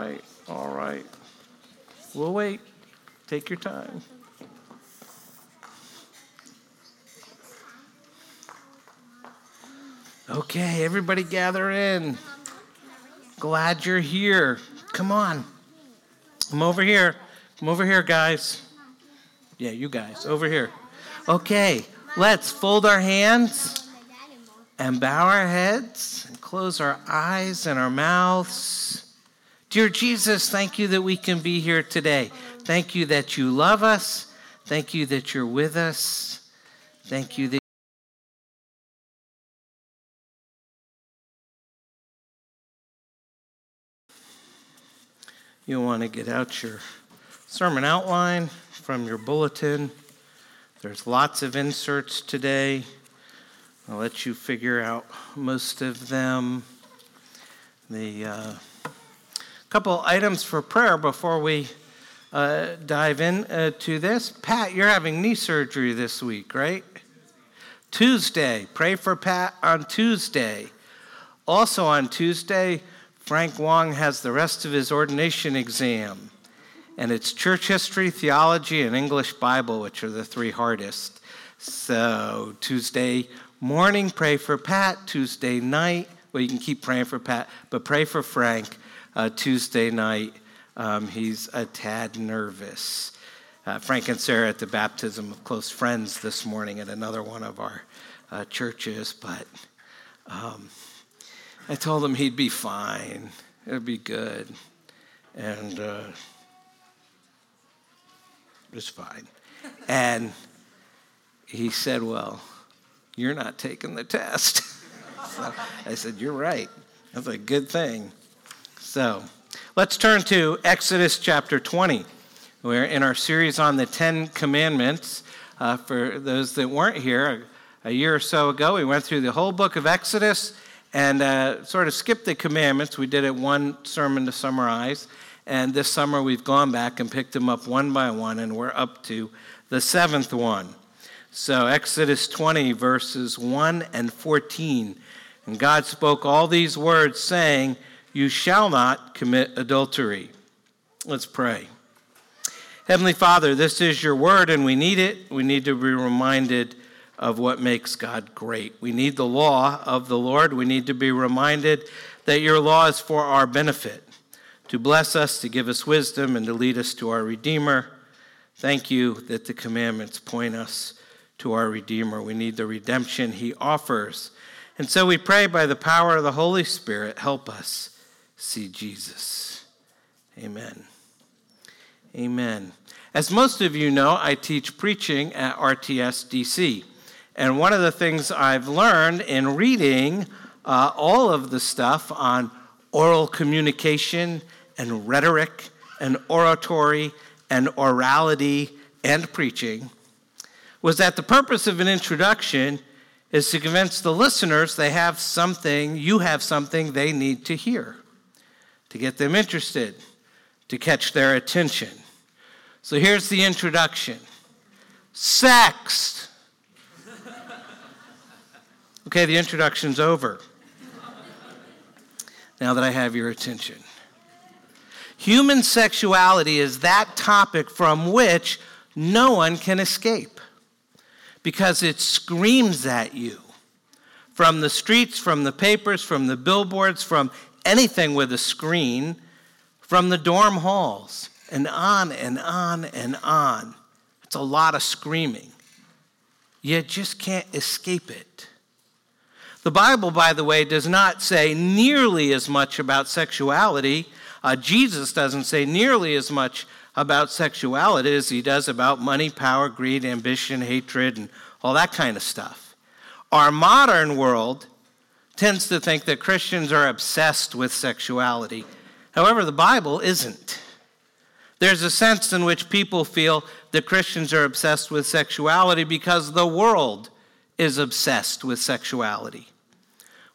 right, all right. We'll wait. Take your time. Okay, everybody gather in. Glad you're here. Come on. Come over here. Come over here, guys. Yeah, you guys, over here. Okay, let's fold our hands and bow our heads and close our eyes and our mouths. Dear Jesus, thank you that we can be here today. Thank you that you love us. Thank you that you're with us. Thank you that You'll want to get out your sermon outline from your bulletin. There's lots of inserts today. I'll let you figure out most of them. The uh, couple items for prayer before we uh, dive into uh, this. Pat, you're having knee surgery this week, right? Tuesday. Pray for Pat on Tuesday. Also on Tuesday, Frank Wong has the rest of his ordination exam, and it's church history, theology, and English Bible, which are the three hardest. So, Tuesday morning, pray for Pat. Tuesday night, well, you can keep praying for Pat, but pray for Frank. Uh, Tuesday night, um, he's a tad nervous. Uh, Frank and Sarah at the baptism of close friends this morning at another one of our uh, churches, but um, I told him he'd be fine. It'd be good. And uh, it was fine. And he said, Well, you're not taking the test. so I said, You're right. That's a good thing. So let's turn to Exodus chapter 20. We're in our series on the Ten Commandments. Uh, for those that weren't here, a year or so ago, we went through the whole book of Exodus and uh, sort of skipped the commandments. We did it one sermon to summarize. And this summer we've gone back and picked them up one by one, and we're up to the seventh one. So, Exodus 20, verses 1 and 14. And God spoke all these words, saying, You shall not commit adultery. Let's pray. Heavenly Father, this is your word, and we need it. We need to be reminded of what makes God great. We need the law of the Lord. We need to be reminded that your law is for our benefit, to bless us, to give us wisdom, and to lead us to our Redeemer. Thank you that the commandments point us to our Redeemer. We need the redemption he offers. And so we pray by the power of the Holy Spirit, help us see Jesus. Amen. Amen. As most of you know, I teach preaching at RTS DC. And one of the things I've learned in reading uh, all of the stuff on oral communication and rhetoric and oratory and orality and preaching was that the purpose of an introduction is to convince the listeners they have something, you have something they need to hear, to get them interested, to catch their attention. So here's the introduction sex. Okay, the introduction's over. Now that I have your attention. Human sexuality is that topic from which no one can escape because it screams at you from the streets, from the papers, from the billboards, from anything with a screen, from the dorm halls, and on and on and on. It's a lot of screaming. You just can't escape it. The Bible, by the way, does not say nearly as much about sexuality. Uh, Jesus doesn't say nearly as much about sexuality as he does about money, power, greed, ambition, hatred, and all that kind of stuff. Our modern world tends to think that Christians are obsessed with sexuality. However, the Bible isn't. There's a sense in which people feel that Christians are obsessed with sexuality because the world is obsessed with sexuality.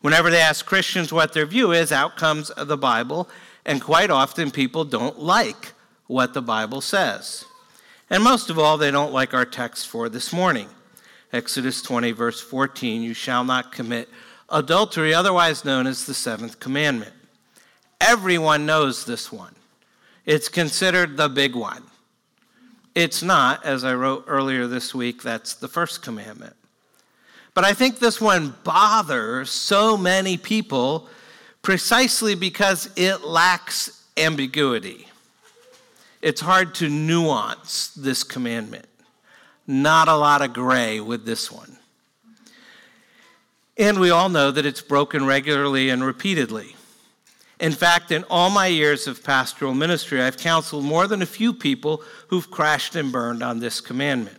Whenever they ask Christians what their view is, out comes the Bible, and quite often people don't like what the Bible says. And most of all, they don't like our text for this morning. Exodus 20, verse 14 You shall not commit adultery, otherwise known as the seventh commandment. Everyone knows this one. It's considered the big one. It's not, as I wrote earlier this week, that's the first commandment. But I think this one bothers so many people precisely because it lacks ambiguity. It's hard to nuance this commandment. Not a lot of gray with this one. And we all know that it's broken regularly and repeatedly. In fact, in all my years of pastoral ministry, I've counseled more than a few people who've crashed and burned on this commandment.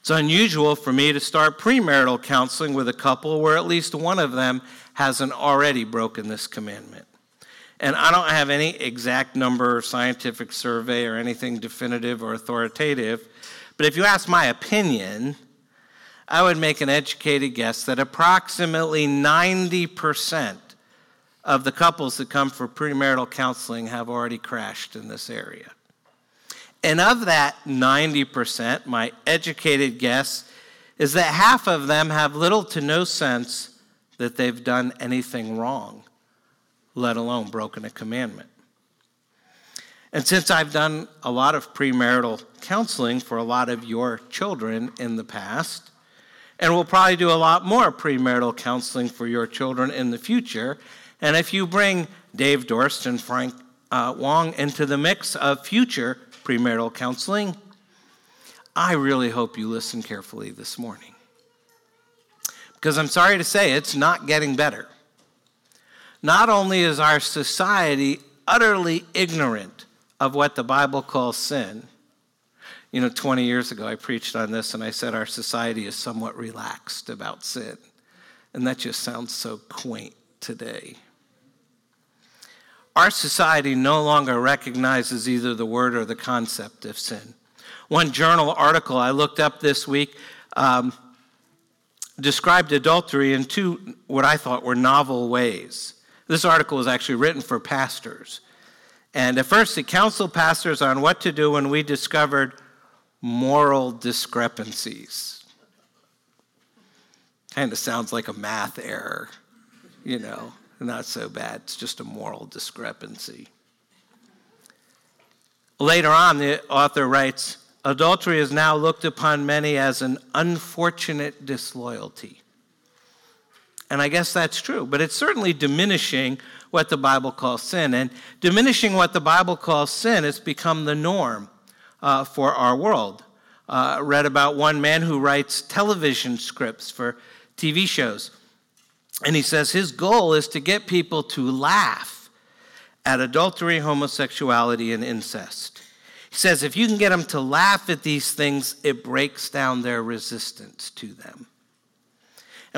It's unusual for me to start premarital counseling with a couple where at least one of them hasn't already broken this commandment. And I don't have any exact number or scientific survey or anything definitive or authoritative, but if you ask my opinion, I would make an educated guess that approximately 90% of the couples that come for premarital counseling have already crashed in this area. And of that 90%, my educated guess is that half of them have little to no sense that they've done anything wrong, let alone broken a commandment. And since I've done a lot of premarital counseling for a lot of your children in the past, and we'll probably do a lot more premarital counseling for your children in the future, and if you bring Dave Dorst and Frank uh, Wong into the mix of future premarital counseling, I really hope you listen carefully this morning. Because I'm sorry to say, it's not getting better. Not only is our society utterly ignorant of what the Bible calls sin, you know, 20 years ago I preached on this and I said our society is somewhat relaxed about sin. And that just sounds so quaint today. Our society no longer recognizes either the word or the concept of sin. One journal article I looked up this week um, described adultery in two, what I thought were novel ways. This article was actually written for pastors. And at first, it counseled pastors on what to do when we discovered moral discrepancies. Kind of sounds like a math error, you know not so bad. It's just a moral discrepancy. Later on, the author writes Adultery is now looked upon many as an unfortunate disloyalty. And I guess that's true, but it's certainly diminishing what the Bible calls sin. And diminishing what the Bible calls sin has become the norm uh, for our world. Uh, read about one man who writes television scripts for TV shows. And he says his goal is to get people to laugh at adultery, homosexuality, and incest. He says if you can get them to laugh at these things, it breaks down their resistance to them.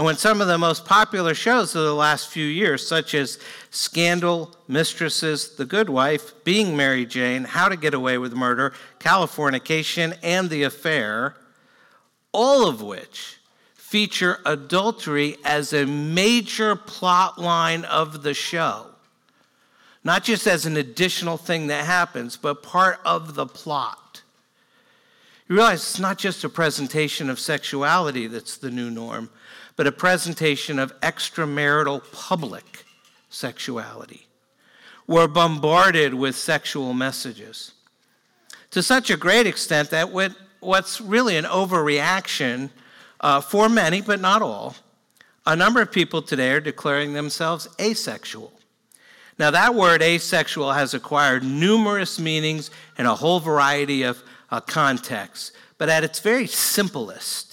And when some of the most popular shows of the last few years, such as Scandal, Mistresses, The Good Wife, Being Mary Jane, How to Get Away with Murder, Californication, and The Affair, all of which feature adultery as a major plot line of the show. Not just as an additional thing that happens, but part of the plot. You realize it's not just a presentation of sexuality that's the new norm, but a presentation of extramarital public sexuality. We're bombarded with sexual messages to such a great extent that what's really an overreaction uh, for many, but not all, a number of people today are declaring themselves asexual. Now, that word asexual has acquired numerous meanings in a whole variety of uh, contexts, but at its very simplest,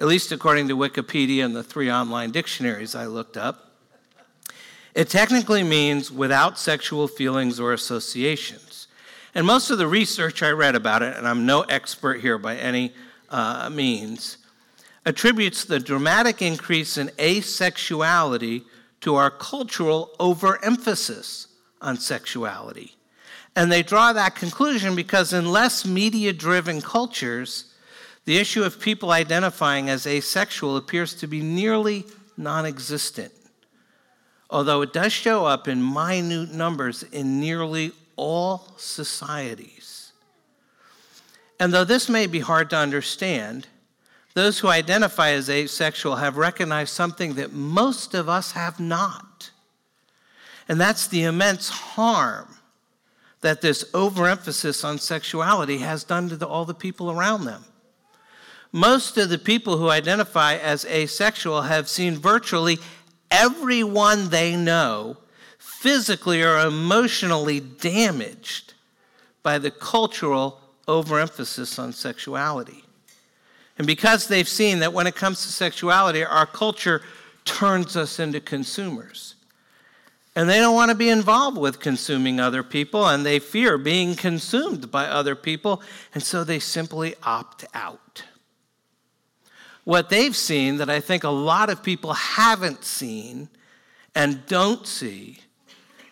at least according to Wikipedia and the three online dictionaries I looked up, it technically means without sexual feelings or associations. And most of the research I read about it, and I'm no expert here by any uh, means, attributes the dramatic increase in asexuality to our cultural overemphasis on sexuality. And they draw that conclusion because in less media driven cultures, the issue of people identifying as asexual appears to be nearly non existent. Although it does show up in minute numbers in nearly all societies. And though this may be hard to understand, those who identify as asexual have recognized something that most of us have not. And that's the immense harm that this overemphasis on sexuality has done to the, all the people around them. Most of the people who identify as asexual have seen virtually everyone they know physically or emotionally damaged by the cultural overemphasis on sexuality. And because they've seen that when it comes to sexuality, our culture turns us into consumers. And they don't want to be involved with consuming other people, and they fear being consumed by other people, and so they simply opt out. What they've seen that I think a lot of people haven't seen and don't see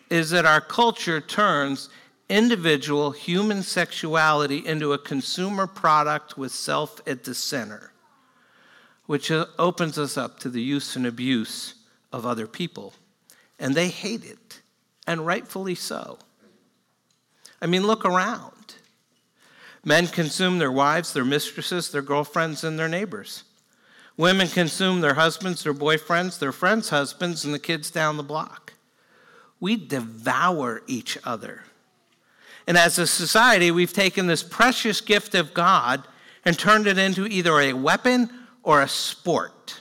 is that our culture turns individual human sexuality into a consumer product with self at the center, which opens us up to the use and abuse of other people and they hate it, and rightfully so. I mean, look around. Men consume their wives, their mistresses, their girlfriends, and their neighbors. Women consume their husbands, their boyfriends, their friends' husbands, and the kids down the block. We devour each other. And as a society, we've taken this precious gift of God and turned it into either a weapon or a sport,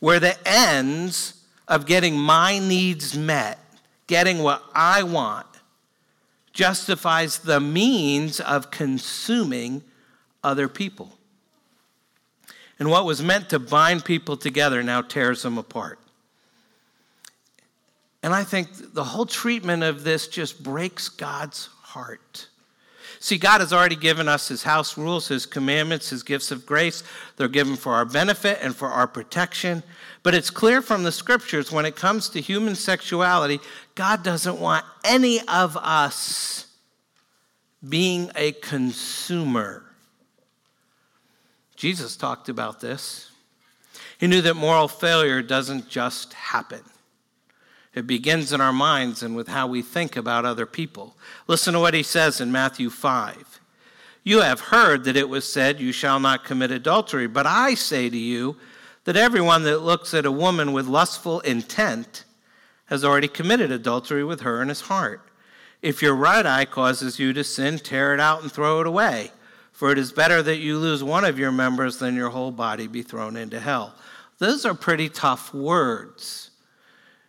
where the ends of getting my needs met, getting what I want, justifies the means of consuming other people. And what was meant to bind people together now tears them apart. And I think the whole treatment of this just breaks God's heart. See, God has already given us His house rules, His commandments, His gifts of grace. They're given for our benefit and for our protection. But it's clear from the scriptures when it comes to human sexuality, God doesn't want any of us being a consumer. Jesus talked about this. He knew that moral failure doesn't just happen. It begins in our minds and with how we think about other people. Listen to what he says in Matthew 5. You have heard that it was said, You shall not commit adultery. But I say to you that everyone that looks at a woman with lustful intent has already committed adultery with her in his heart. If your right eye causes you to sin, tear it out and throw it away. For it is better that you lose one of your members than your whole body be thrown into hell. Those are pretty tough words.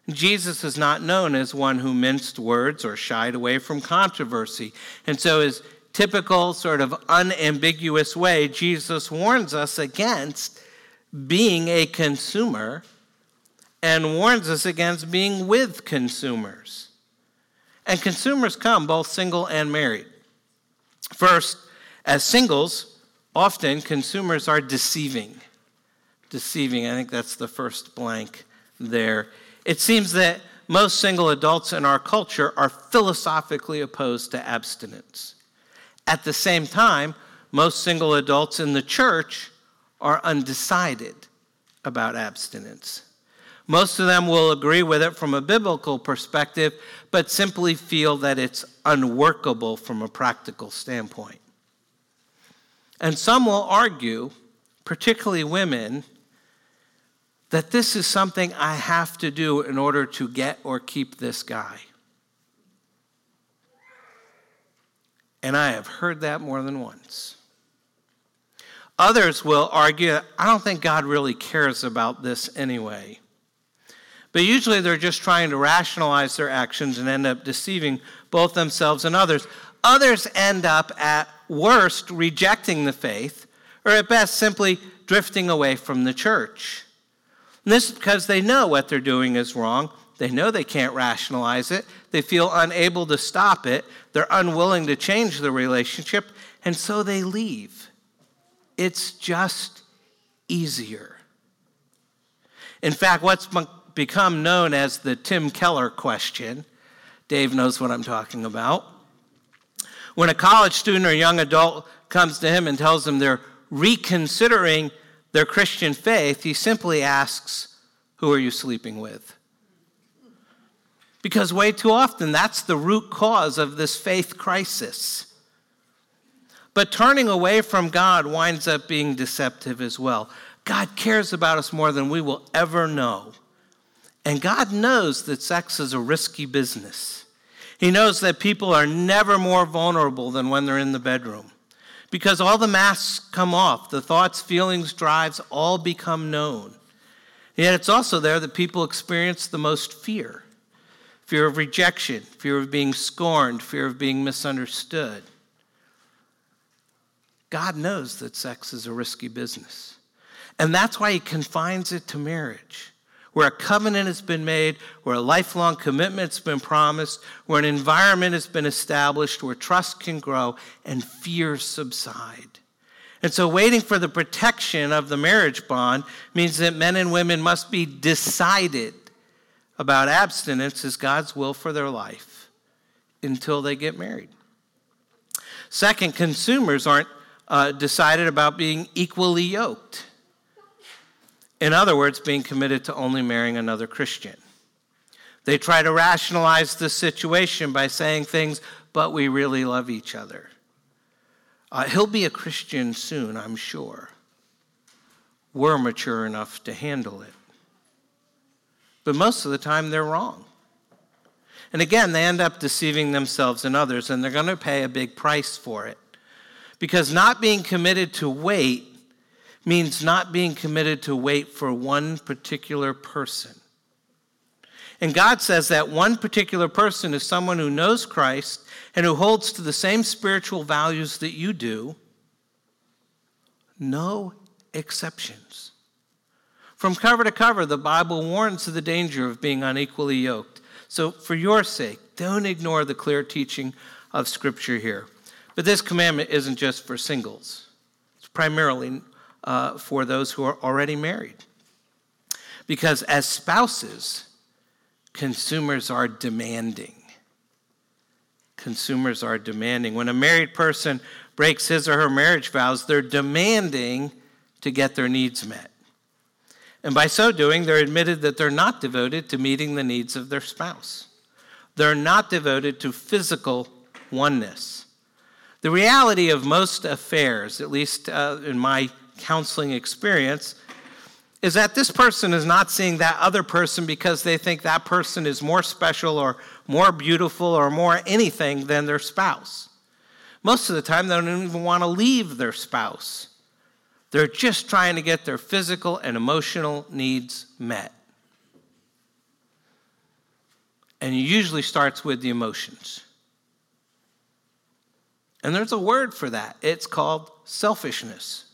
Jesus is not known as one who minced words or shied away from controversy. And so, his typical, sort of unambiguous way, Jesus warns us against being a consumer and warns us against being with consumers. And consumers come both single and married. First, as singles, often consumers are deceiving. Deceiving, I think that's the first blank there. It seems that most single adults in our culture are philosophically opposed to abstinence. At the same time, most single adults in the church are undecided about abstinence. Most of them will agree with it from a biblical perspective, but simply feel that it's unworkable from a practical standpoint. And some will argue, particularly women, that this is something I have to do in order to get or keep this guy. And I have heard that more than once. Others will argue, I don't think God really cares about this anyway. But usually they're just trying to rationalize their actions and end up deceiving both themselves and others. Others end up, at worst, rejecting the faith, or at best, simply drifting away from the church. And this is because they know what they're doing is wrong. They know they can't rationalize it. They feel unable to stop it. They're unwilling to change the relationship, and so they leave. It's just easier. In fact, what's become known as the Tim Keller question, Dave knows what I'm talking about. When a college student or young adult comes to him and tells him they're reconsidering their Christian faith, he simply asks, Who are you sleeping with? Because way too often, that's the root cause of this faith crisis. But turning away from God winds up being deceptive as well. God cares about us more than we will ever know. And God knows that sex is a risky business. He knows that people are never more vulnerable than when they're in the bedroom because all the masks come off, the thoughts, feelings, drives all become known. Yet it's also there that people experience the most fear fear of rejection, fear of being scorned, fear of being misunderstood. God knows that sex is a risky business. And that's why He confines it to marriage where a covenant has been made, where a lifelong commitment's been promised, where an environment has been established, where trust can grow and fears subside. And so, waiting for the protection of the marriage bond means that men and women must be decided about abstinence as God's will for their life until they get married. Second, consumers aren't uh, decided about being equally yoked. In other words, being committed to only marrying another Christian. They try to rationalize the situation by saying things, but we really love each other. Uh, he'll be a Christian soon, I'm sure. We're mature enough to handle it. But most of the time, they're wrong. And again, they end up deceiving themselves and others, and they're going to pay a big price for it. Because not being committed to wait means not being committed to wait for one particular person. And God says that one particular person is someone who knows Christ and who holds to the same spiritual values that you do. No exceptions. From cover to cover, the Bible warns of the danger of being unequally yoked. So, for your sake, don't ignore the clear teaching of Scripture here. But this commandment isn't just for singles, it's primarily uh, for those who are already married. Because as spouses, consumers are demanding. Consumers are demanding. When a married person breaks his or her marriage vows, they're demanding to get their needs met. And by so doing, they're admitted that they're not devoted to meeting the needs of their spouse. They're not devoted to physical oneness. The reality of most affairs, at least uh, in my counseling experience is that this person is not seeing that other person because they think that person is more special or more beautiful or more anything than their spouse. Most of the time, they don't even want to leave their spouse. They're just trying to get their physical and emotional needs met. And it usually starts with the emotions. And there's a word for that it's called selfishness.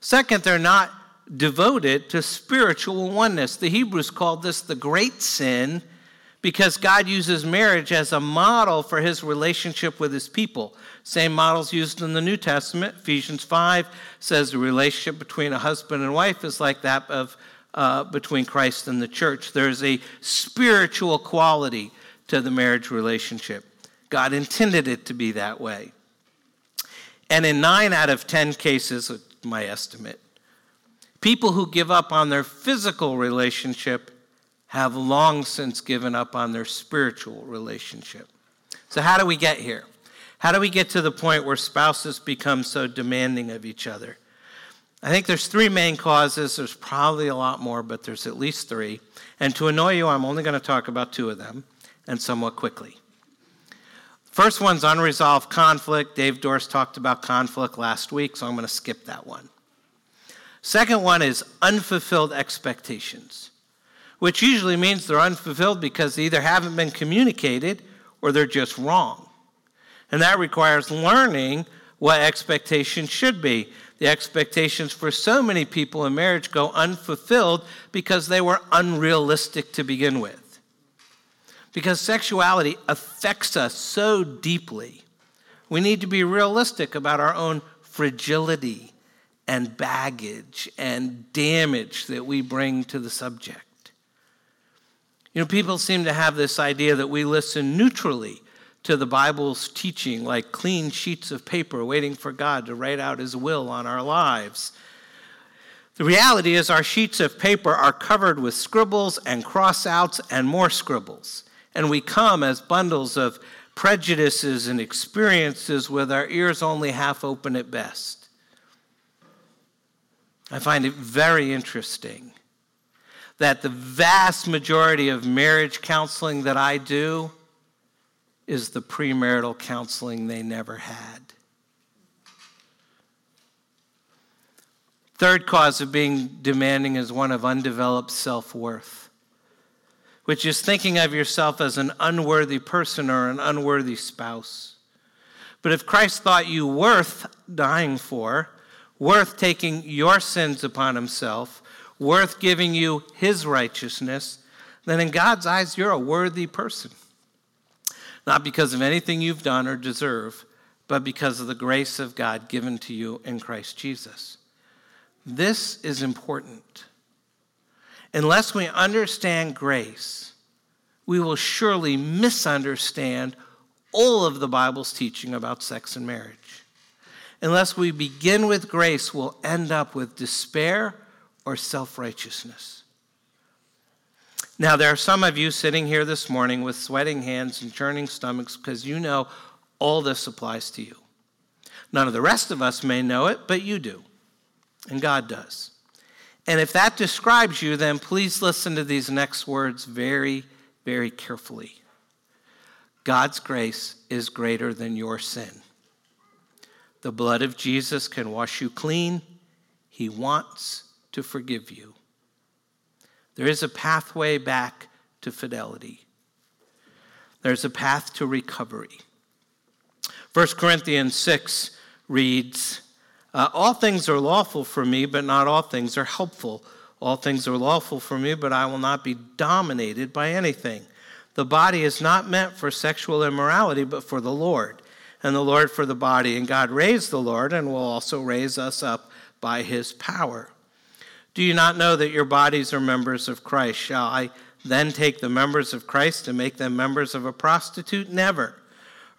Second, they're not devoted to spiritual oneness. The Hebrews called this the great sin because God uses marriage as a model for his relationship with his people. Same models used in the New Testament. Ephesians 5 says the relationship between a husband and wife is like that of uh, between Christ and the church. There's a spiritual quality to the marriage relationship. God intended it to be that way. And in nine out of 10 cases, my estimate. People who give up on their physical relationship have long since given up on their spiritual relationship. So, how do we get here? How do we get to the point where spouses become so demanding of each other? I think there's three main causes. There's probably a lot more, but there's at least three. And to annoy you, I'm only going to talk about two of them and somewhat quickly. First one's unresolved conflict. Dave Dorst talked about conflict last week, so I'm going to skip that one. Second one is unfulfilled expectations, which usually means they're unfulfilled because they either haven't been communicated or they're just wrong. And that requires learning what expectations should be. The expectations for so many people in marriage go unfulfilled because they were unrealistic to begin with because sexuality affects us so deeply. We need to be realistic about our own fragility and baggage and damage that we bring to the subject. You know, people seem to have this idea that we listen neutrally to the Bible's teaching, like clean sheets of paper waiting for God to write out His will on our lives. The reality is, our sheets of paper are covered with scribbles and crossouts and more scribbles and we come as bundles of prejudices and experiences with our ears only half open at best. I find it very interesting that the vast majority of marriage counseling that I do is the premarital counseling they never had. Third cause of being demanding is one of undeveloped self worth, which is thinking of yourself as an unworthy person or an unworthy spouse. But if Christ thought you worth dying for, worth taking your sins upon himself, worth giving you his righteousness, then in God's eyes, you're a worthy person. Not because of anything you've done or deserve, but because of the grace of God given to you in Christ Jesus. This is important. Unless we understand grace, we will surely misunderstand all of the Bible's teaching about sex and marriage. Unless we begin with grace, we'll end up with despair or self righteousness. Now, there are some of you sitting here this morning with sweating hands and churning stomachs because you know all this applies to you. None of the rest of us may know it, but you do, and God does. And if that describes you, then please listen to these next words very, very carefully. God's grace is greater than your sin. The blood of Jesus can wash you clean. He wants to forgive you. There is a pathway back to fidelity. There's a path to recovery. 1 Corinthians 6 reads, uh, All things are lawful for me, but not all things are helpful. All things are lawful for me, but I will not be dominated by anything. The body is not meant for sexual immorality, but for the Lord, and the Lord for the body. And God raised the Lord and will also raise us up by his power. Do you not know that your bodies are members of Christ? Shall I then take the members of Christ and make them members of a prostitute? Never.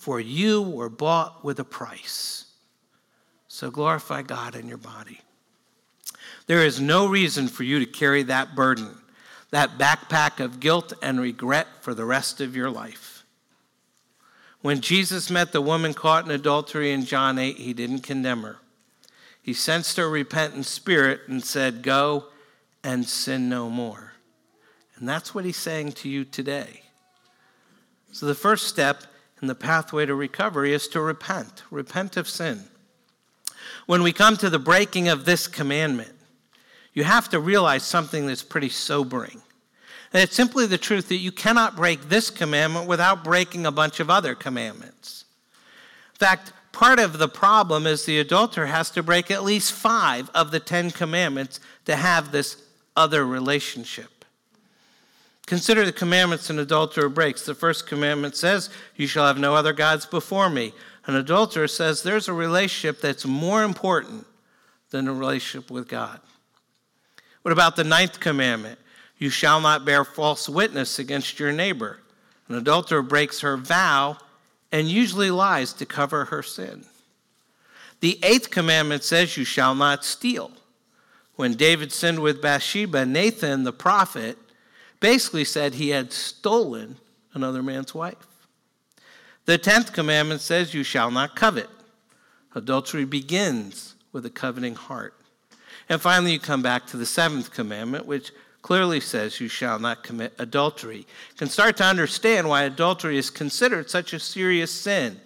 For you were bought with a price. So glorify God in your body. There is no reason for you to carry that burden, that backpack of guilt and regret for the rest of your life. When Jesus met the woman caught in adultery in John 8, he didn't condemn her. He sensed her repentant spirit and said, Go and sin no more. And that's what he's saying to you today. So, the first step in the pathway to recovery is to repent, repent of sin. When we come to the breaking of this commandment, you have to realize something that's pretty sobering. And it's simply the truth that you cannot break this commandment without breaking a bunch of other commandments. In fact, part of the problem is the adulterer has to break at least five of the Ten Commandments to have this other relationship. Consider the commandments an adulterer breaks. The first commandment says, You shall have no other gods before me. An adulterer says there's a relationship that's more important than a relationship with God. What about the ninth commandment? You shall not bear false witness against your neighbor. An adulterer breaks her vow and usually lies to cover her sin. The eighth commandment says, You shall not steal. When David sinned with Bathsheba, Nathan, the prophet, basically said he had stolen another man's wife. The tenth commandment says, You shall not covet. Adultery begins with a coveting heart. And finally, you come back to the seventh commandment, which clearly says you shall not commit adultery. You can start to understand why adultery is considered such a serious sin.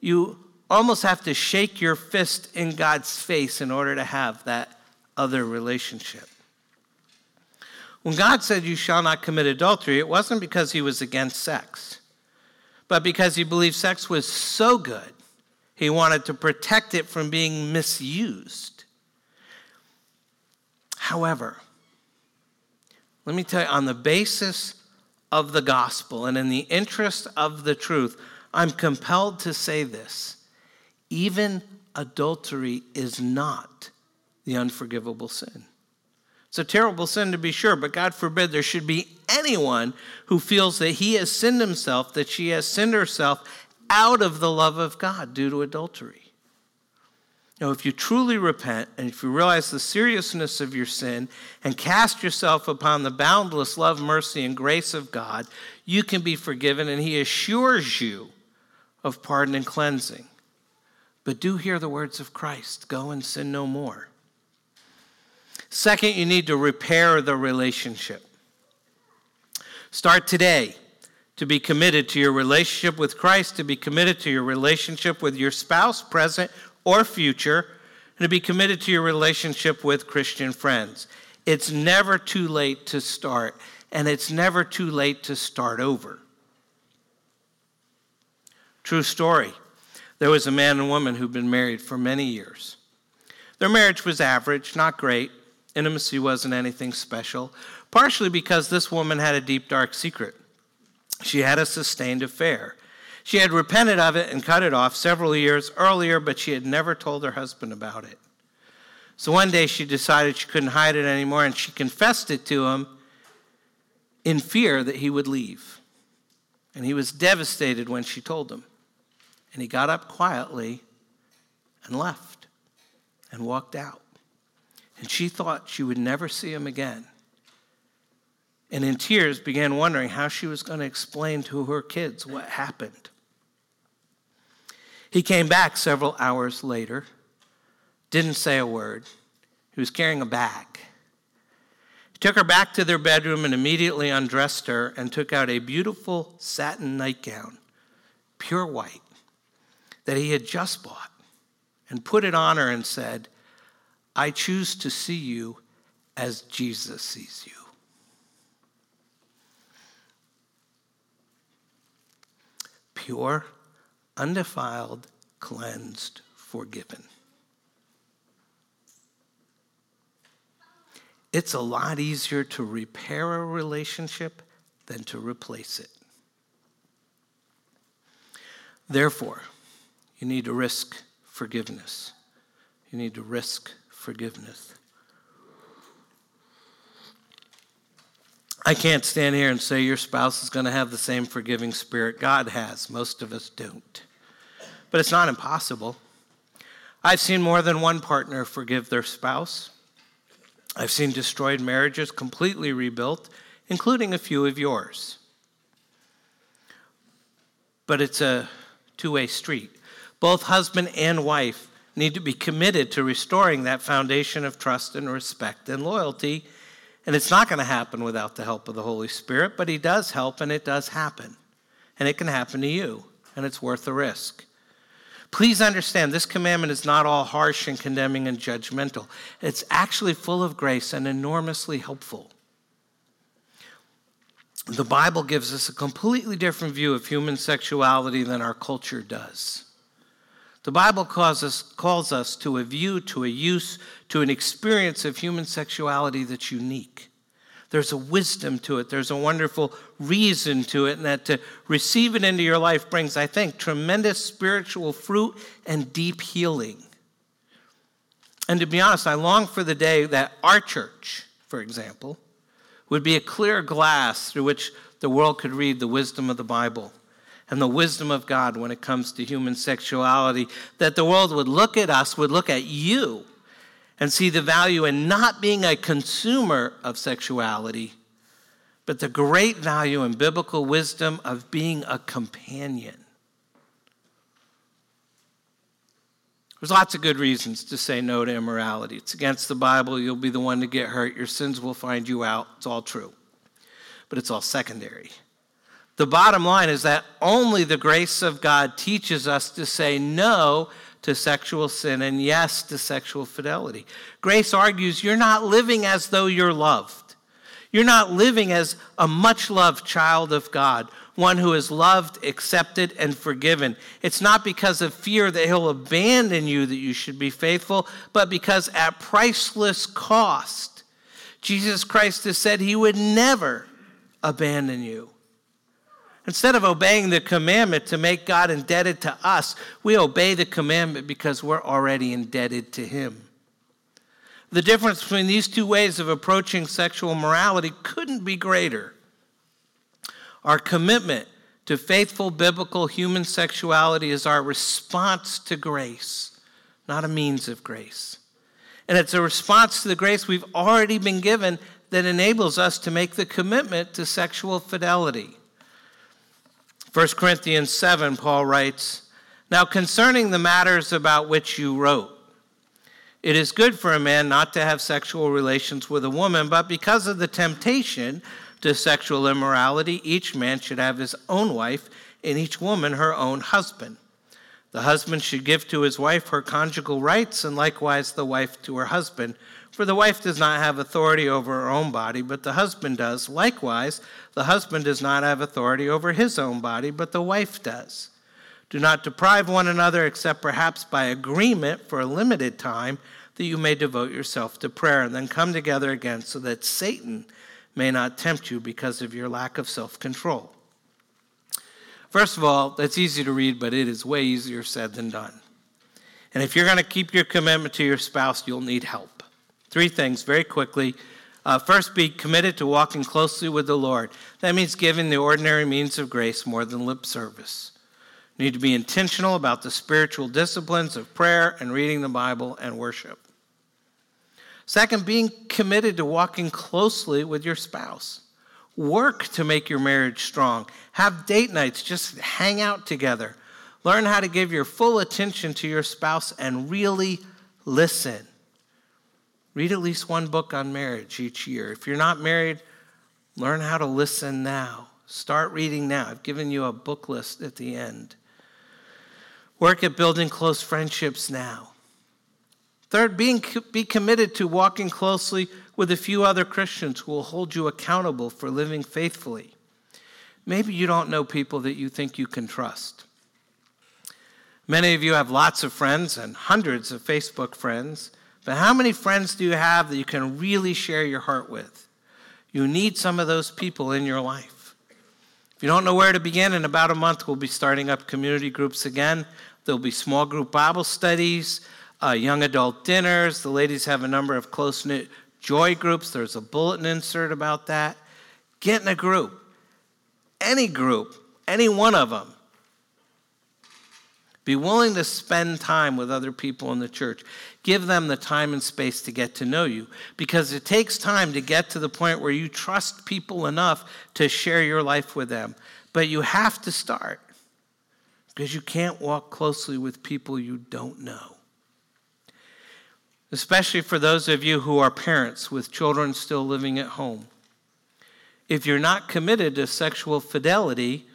You almost have to shake your fist in God's face in order to have that other relationship. When God said you shall not commit adultery, it wasn't because he was against sex, but because he believed sex was so good, he wanted to protect it from being misused. However, let me tell you, on the basis of the gospel and in the interest of the truth, I'm compelled to say this. Even adultery is not the unforgivable sin. It's a terrible sin to be sure, but God forbid there should be anyone who feels that he has sinned himself, that she has sinned herself out of the love of God due to adultery. Now, if you truly repent and if you realize the seriousness of your sin and cast yourself upon the boundless love, mercy, and grace of God, you can be forgiven, and He assures you of pardon and cleansing. But do hear the words of Christ go and sin no more. Second, you need to repair the relationship. Start today to be committed to your relationship with Christ, to be committed to your relationship with your spouse, present or future, and to be committed to your relationship with Christian friends. It's never too late to start, and it's never too late to start over. True story. There was a man and woman who'd been married for many years. Their marriage was average, not great. Intimacy wasn't anything special, partially because this woman had a deep, dark secret. She had a sustained affair. She had repented of it and cut it off several years earlier, but she had never told her husband about it. So one day she decided she couldn't hide it anymore and she confessed it to him in fear that he would leave. And he was devastated when she told him. And he got up quietly and left and walked out. And she thought she would never see him again. And in tears began wondering how she was going to explain to her kids what happened. He came back several hours later, didn't say a word. He was carrying a bag. He took her back to their bedroom and immediately undressed her and took out a beautiful satin nightgown, pure white, that he had just bought, and put it on her and said, I choose to see you as Jesus sees you. Pure undefiled, cleansed, forgiven. It's a lot easier to repair a relationship than to replace it. Therefore, you need to risk forgiveness. You need to risk forgiveness. I can't stand here and say your spouse is going to have the same forgiving spirit God has. Most of us don't. But it's not impossible. I've seen more than one partner forgive their spouse. I've seen destroyed marriages completely rebuilt, including a few of yours. But it's a two way street. Both husband and wife need to be committed to restoring that foundation of trust and respect and loyalty and it's not going to happen without the help of the Holy Spirit, but He does help and it does happen. And it can happen to you, and it's worth the risk. Please understand, this commandment is not all harsh and condemning and judgmental. It's actually full of grace and enormously helpful. The Bible gives us a completely different view of human sexuality than our culture does. The Bible calls us, calls us to a view, to a use, to an experience of human sexuality that's unique. There's a wisdom to it, there's a wonderful reason to it, and that to receive it into your life brings, I think, tremendous spiritual fruit and deep healing. And to be honest, I long for the day that our church, for example, would be a clear glass through which the world could read the wisdom of the Bible and the wisdom of God when it comes to human sexuality, that the world would look at us, would look at you, and see the value in not being a consumer of sexuality, but the great value in biblical wisdom of being a companion. There's lots of good reasons to say no to immorality. It's against the Bible. You'll be the one to get hurt. Your sins will find you out. It's all true. But it's all secondary. The bottom line is that only the grace of God teaches us to say no to sexual sin and yes to sexual fidelity. Grace argues you're not living as though you're loved. You're not living as a much loved child of God, one who is loved, accepted, and forgiven. It's not because of fear that he'll abandon you that you should be faithful, but because at priceless cost, Jesus Christ has said he would never abandon you. Instead of obeying the commandment to make God indebted to us, we obey the commandment because we're already indebted to Him. The difference between these two ways of approaching sexual morality couldn't be greater. Our commitment to faithful biblical human sexuality is our response to grace, not a means of grace. And it's a response to the grace we've already been given that enables us to make the commitment to sexual fidelity. 1 Corinthians 7, Paul writes, Now concerning the matters about which you wrote, it is good for a man not to have sexual relations with a woman, but because of the temptation to sexual immorality, each man should have his own wife, and each woman her own husband. The husband should give to his wife her conjugal rights, and likewise the wife to her husband. For the wife does not have authority over her own body, but the husband does. Likewise, the husband does not have authority over his own body, but the wife does. Do not deprive one another, except perhaps by agreement for a limited time, that you may devote yourself to prayer, and then come together again, so that Satan may not tempt you because of your lack of self control. First of all, that's easy to read, but it is way easier said than done. And if you're going to keep your commitment to your spouse, you'll need help. Three things very quickly. Uh, first, be committed to walking closely with the Lord. That means giving the ordinary means of grace more than lip service. You need to be intentional about the spiritual disciplines of prayer and reading the Bible and worship. Second, being committed to walking closely with your spouse. Work to make your marriage strong. Have date nights, just hang out together. Learn how to give your full attention to your spouse and really listen. Read at least one book on marriage each year. If you're not married, learn how to listen now. Start reading now. I've given you a book list at the end. Work at building close friendships now. Third, being, be committed to walking closely with a few other Christians who will hold you accountable for living faithfully. Maybe you don't know people that you think you can trust. Many of you have lots of friends and hundreds of Facebook friends, but how many friends do you have that you can really share your heart with? You need some of those people in your life. If you don't know where to begin, in about a month we'll be starting up community groups again. There'll be small group Bible studies uh, young adult dinners. The ladies have a number of close knit joy groups. There's a bulletin insert about that. Get in a group, any group, any one of them. Be willing to spend time with other people in the church. Give them the time and space to get to know you because it takes time to get to the point where you trust people enough to share your life with them. But you have to start because you can't walk closely with people you don't know especially for those of you who are parents with children still living at home. If you're not committed to sexual fidelity,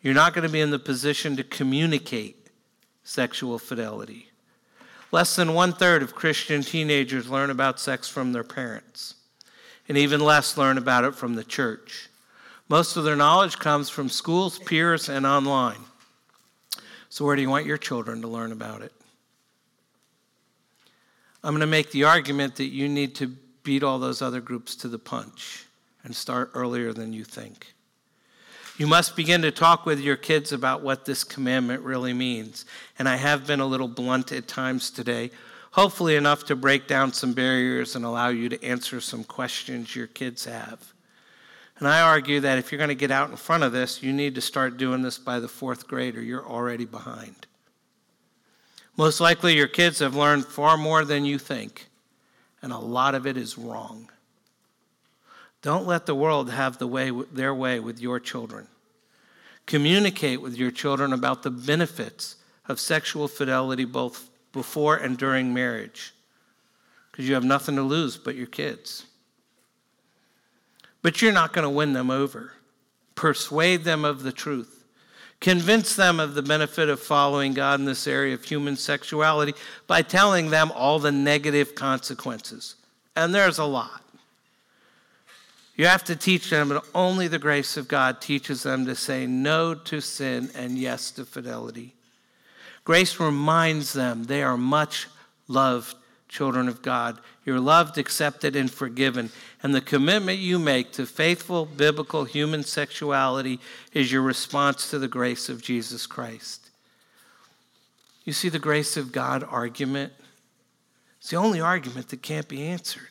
you're not going to be in the position to communicate sexual fidelity. Less than one third of Christian teenagers learn about sex from their parents, and even less learn about it from the church. Most of their knowledge comes from schools, peers, and online. So, where do you want your children to learn about it? I'm going to make the argument that you need to beat all those other groups to the punch and start earlier than you think. You must begin to talk with your kids about what this commandment really means. And I have been a little blunt at times today, hopefully enough to break down some barriers and allow you to answer some questions your kids have. And I argue that if you're going to get out in front of this, you need to start doing this by the fourth grade or you're already behind. Most likely, your kids have learned far more than you think, and a lot of it is wrong. Don't let the world have the way, their way with your children. Communicate with your children about the benefits of sexual fidelity both before and during marriage, because you have nothing to lose but your kids. But you're not going to win them over. Persuade them of the truth. Convince them of the benefit of following God in this area of human sexuality by telling them all the negative consequences. And there's a lot. You have to teach them that only the grace of God teaches them to say no to sin and yes to fidelity. Grace reminds them they are much loved children of God. You're loved, accepted, and forgiven. And the commitment you make to faithful biblical human sexuality is your response to the grace of Jesus Christ. You see the grace of God argument? It's the only argument that can't be answered.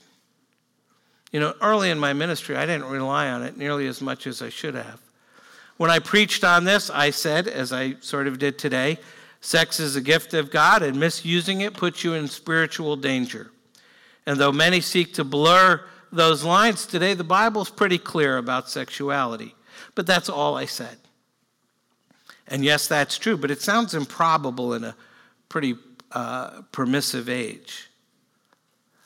You know, early in my ministry, I didn't rely on it nearly as much as I should have. When I preached on this, I said, as I sort of did today, sex is a gift of God, and misusing it puts you in spiritual danger. And though many seek to blur those lines today, the Bible's pretty clear about sexuality. But that's all I said. And yes, that's true, but it sounds improbable in a pretty uh, permissive age.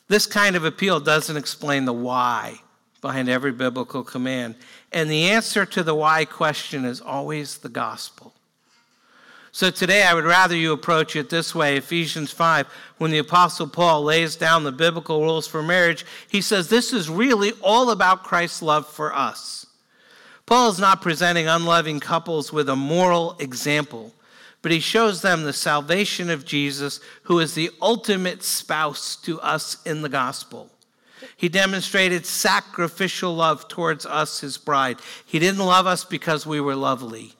This kind of appeal doesn't explain the why behind every biblical command. And the answer to the why question is always the gospel. So today I would rather you approach it this way Ephesians 5, when the Apostle Paul lays down the biblical rules for marriage, he says this is really all about Christ's love for us. Paul is not presenting unloving couples with a moral example but he shows them the salvation of Jesus, who is the ultimate spouse to us in the gospel. He demonstrated sacrificial love towards us, his bride. He didn't love us because we were lovely,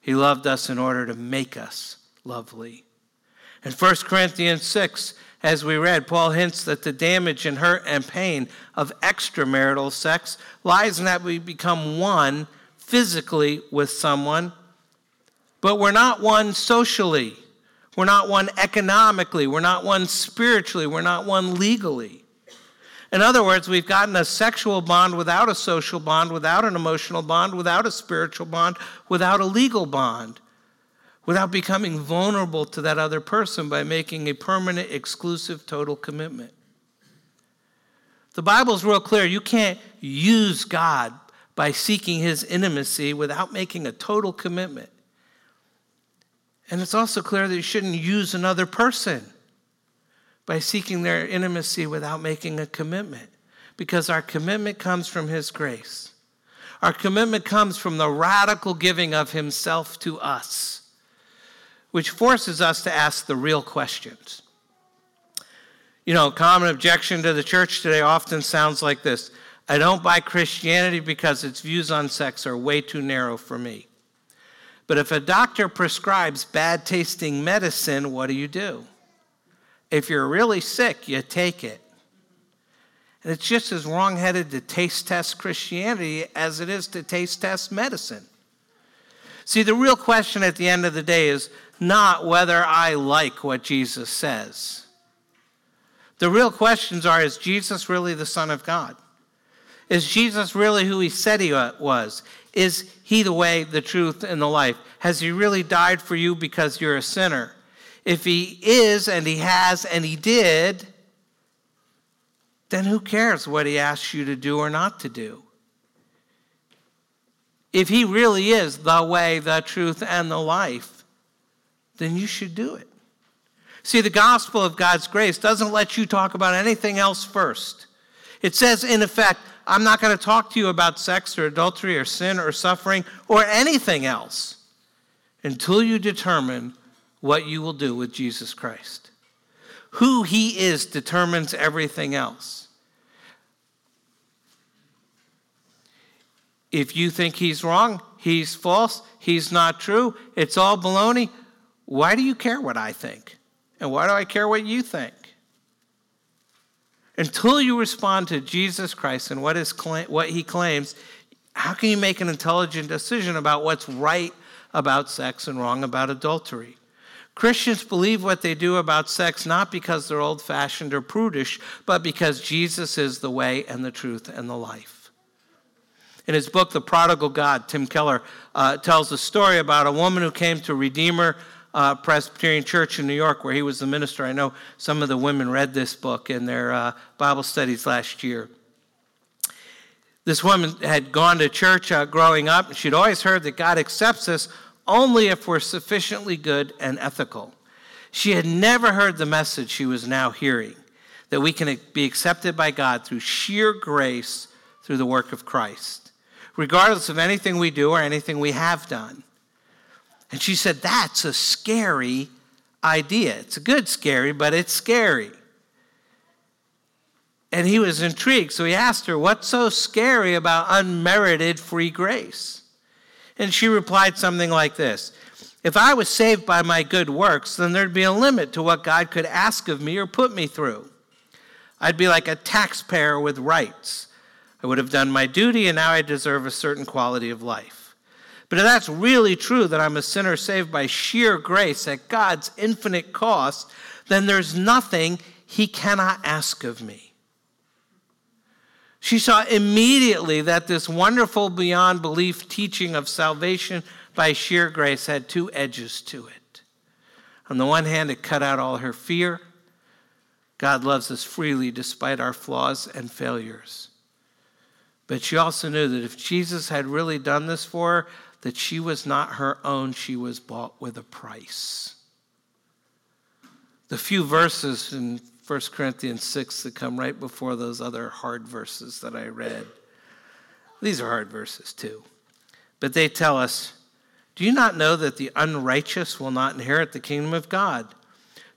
he loved us in order to make us lovely. In 1 Corinthians 6, as we read, Paul hints that the damage and hurt and pain of extramarital sex lies in that we become one physically with someone but we're not one socially. We're not one economically. We're not one spiritually. We're not one legally. In other words, we've gotten a sexual bond without a social bond, without an emotional bond, without a spiritual bond, without a legal bond, without becoming vulnerable to that other person by making a permanent, exclusive, total commitment. The Bible's real clear. You can't use God by seeking his intimacy without making a total commitment. And it's also clear that you shouldn't use another person by seeking their intimacy without making a commitment, because our commitment comes from His grace. Our commitment comes from the radical giving of Himself to us, which forces us to ask the real questions. You know, common objection to the church today often sounds like this I don't buy Christianity because its views on sex are way too narrow for me. But if a doctor prescribes bad tasting medicine, what do you do? If you're really sick, you take it. And it's just as wrongheaded to taste test Christianity as it is to taste test medicine. See, the real question at the end of the day is not whether I like what Jesus says. The real questions are is Jesus really the Son of God? Is Jesus really who he said he was? Is he the way, the truth, and the life? Has he really died for you because you're a sinner? If he is, and he has, and he did, then who cares what he asks you to do or not to do? If he really is the way, the truth, and the life, then you should do it. See, the gospel of God's grace doesn't let you talk about anything else first. It says, in effect, I'm not going to talk to you about sex or adultery or sin or suffering or anything else until you determine what you will do with Jesus Christ. Who he is determines everything else. If you think he's wrong, he's false, he's not true, it's all baloney, why do you care what I think? And why do I care what you think? Until you respond to Jesus Christ and what, is, what he claims, how can you make an intelligent decision about what's right about sex and wrong about adultery? Christians believe what they do about sex not because they're old fashioned or prudish, but because Jesus is the way and the truth and the life. In his book, The Prodigal God, Tim Keller uh, tells a story about a woman who came to Redeemer uh, Presbyterian Church in New York, where he was the minister. I know some of the women read this book in their uh, Bible studies last year. This woman had gone to church uh, growing up, and she'd always heard that God accepts us only if we're sufficiently good and ethical. She had never heard the message she was now hearing that we can be accepted by God through sheer grace through the work of Christ, regardless of anything we do or anything we have done. And she said, That's a scary idea. It's a good scary, but it's scary. And he was intrigued, so he asked her, What's so scary about unmerited free grace? And she replied something like this If I was saved by my good works, then there'd be a limit to what God could ask of me or put me through. I'd be like a taxpayer with rights. I would have done my duty, and now I deserve a certain quality of life. But if that's really true that I'm a sinner saved by sheer grace at God's infinite cost, then there's nothing He cannot ask of me. She saw immediately that this wonderful, beyond belief teaching of salvation by sheer grace had two edges to it. On the one hand, it cut out all her fear. God loves us freely despite our flaws and failures. But she also knew that if Jesus had really done this for her, that she was not her own, she was bought with a price. The few verses in 1 Corinthians 6 that come right before those other hard verses that I read, these are hard verses too. But they tell us do you not know that the unrighteous will not inherit the kingdom of God?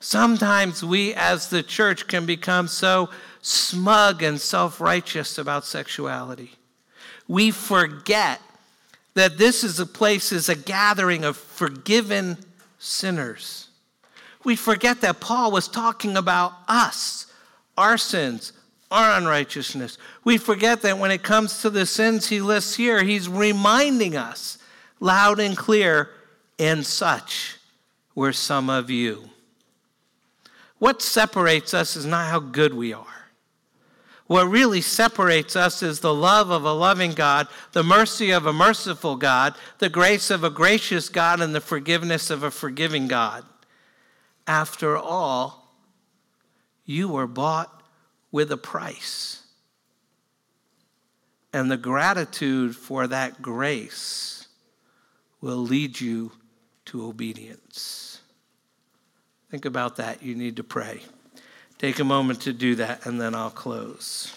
Sometimes we as the church can become so smug and self righteous about sexuality. We forget that this is a place, is a gathering of forgiven sinners. We forget that Paul was talking about us, our sins, our unrighteousness. We forget that when it comes to the sins he lists here, he's reminding us loud and clear, and such were some of you. What separates us is not how good we are. What really separates us is the love of a loving God, the mercy of a merciful God, the grace of a gracious God, and the forgiveness of a forgiving God. After all, you were bought with a price. And the gratitude for that grace will lead you to obedience. Think about that. You need to pray. Take a moment to do that, and then I'll close.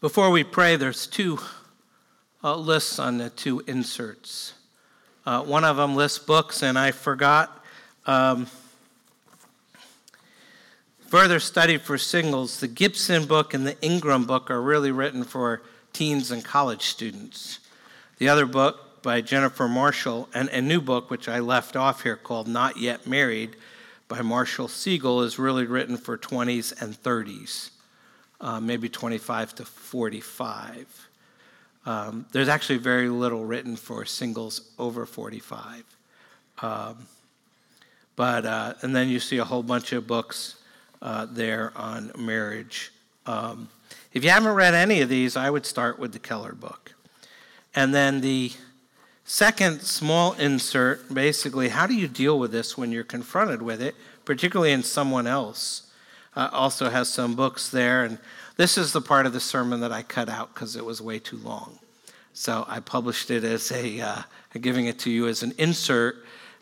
Before we pray, there's two uh, lists on the two inserts. Uh, one of them lists books, and I forgot um, further study for singles, the Gibson book and the Ingram book are really written for teens and college students. The other book by Jennifer Marshall, and a new book which I left off here called Not Yet Married by Marshall Segal, is really written for 20s and 30s, uh, maybe 25 to 45. Um, there's actually very little written for singles over 45. Um, but, uh, and then you see a whole bunch of books uh, there on marriage. Um, if you haven't read any of these, I would start with the Keller book. And then the second small insert basically, how do you deal with this when you're confronted with it, particularly in someone else? Uh, also has some books there. And this is the part of the sermon that I cut out because it was way too long. So I published it as a, uh, giving it to you as an insert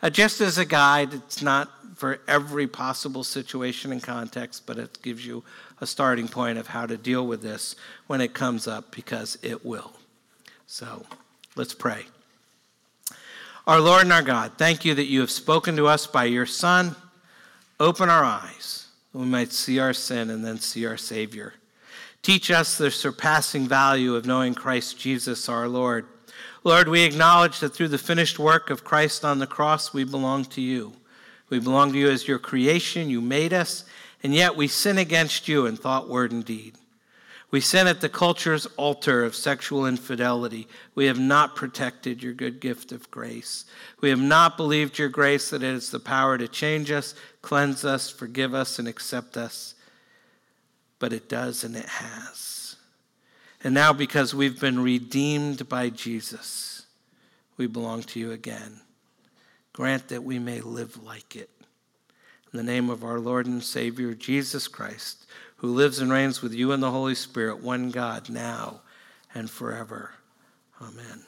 uh, just as a guide, it's not for every possible situation and context, but it gives you a starting point of how to deal with this when it comes up because it will. So let's pray. Our Lord and our God, thank you that you have spoken to us by your Son. Open our eyes that we might see our sin and then see our Savior. Teach us the surpassing value of knowing Christ Jesus our Lord Lord, we acknowledge that through the finished work of Christ on the cross, we belong to you. We belong to you as your creation. You made us, and yet we sin against you in thought, word, and deed. We sin at the culture's altar of sexual infidelity. We have not protected your good gift of grace. We have not believed your grace that it has the power to change us, cleanse us, forgive us, and accept us. But it does, and it has. And now, because we've been redeemed by Jesus, we belong to you again. Grant that we may live like it. In the name of our Lord and Savior, Jesus Christ, who lives and reigns with you in the Holy Spirit, one God, now and forever. Amen.